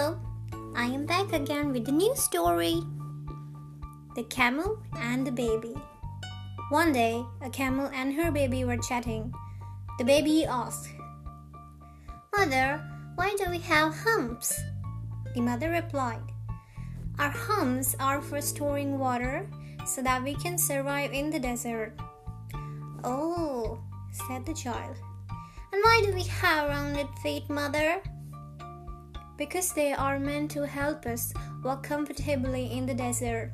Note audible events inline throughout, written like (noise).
Hello, I am back again with a new story The Camel and the Baby. One day, a camel and her baby were chatting. The baby asked, Mother, why do we have humps? The mother replied, Our humps are for storing water so that we can survive in the desert. Oh, said the child. And why do we have rounded feet, mother? Because they are meant to help us walk comfortably in the desert.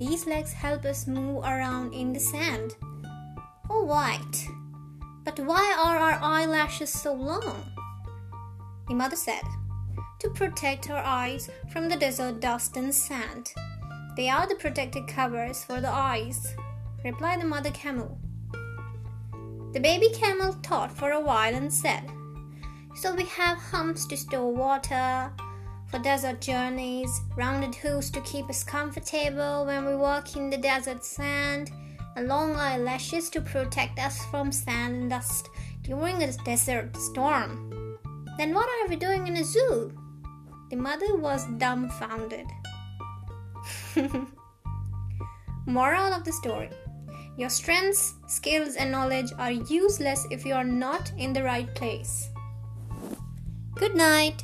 These legs help us move around in the sand. Oh, right. But why are our eyelashes so long? The mother said, To protect our eyes from the desert dust and sand. They are the protective covers for the eyes, replied the mother camel. The baby camel thought for a while and said, so we have humps to store water for desert journeys, rounded hooves to keep us comfortable when we walk in the desert sand, and long eyelashes to protect us from sand and dust during a desert storm. Then what are we doing in a zoo? The mother was dumbfounded. (laughs) Moral of the story Your strengths, skills, and knowledge are useless if you are not in the right place. Good night.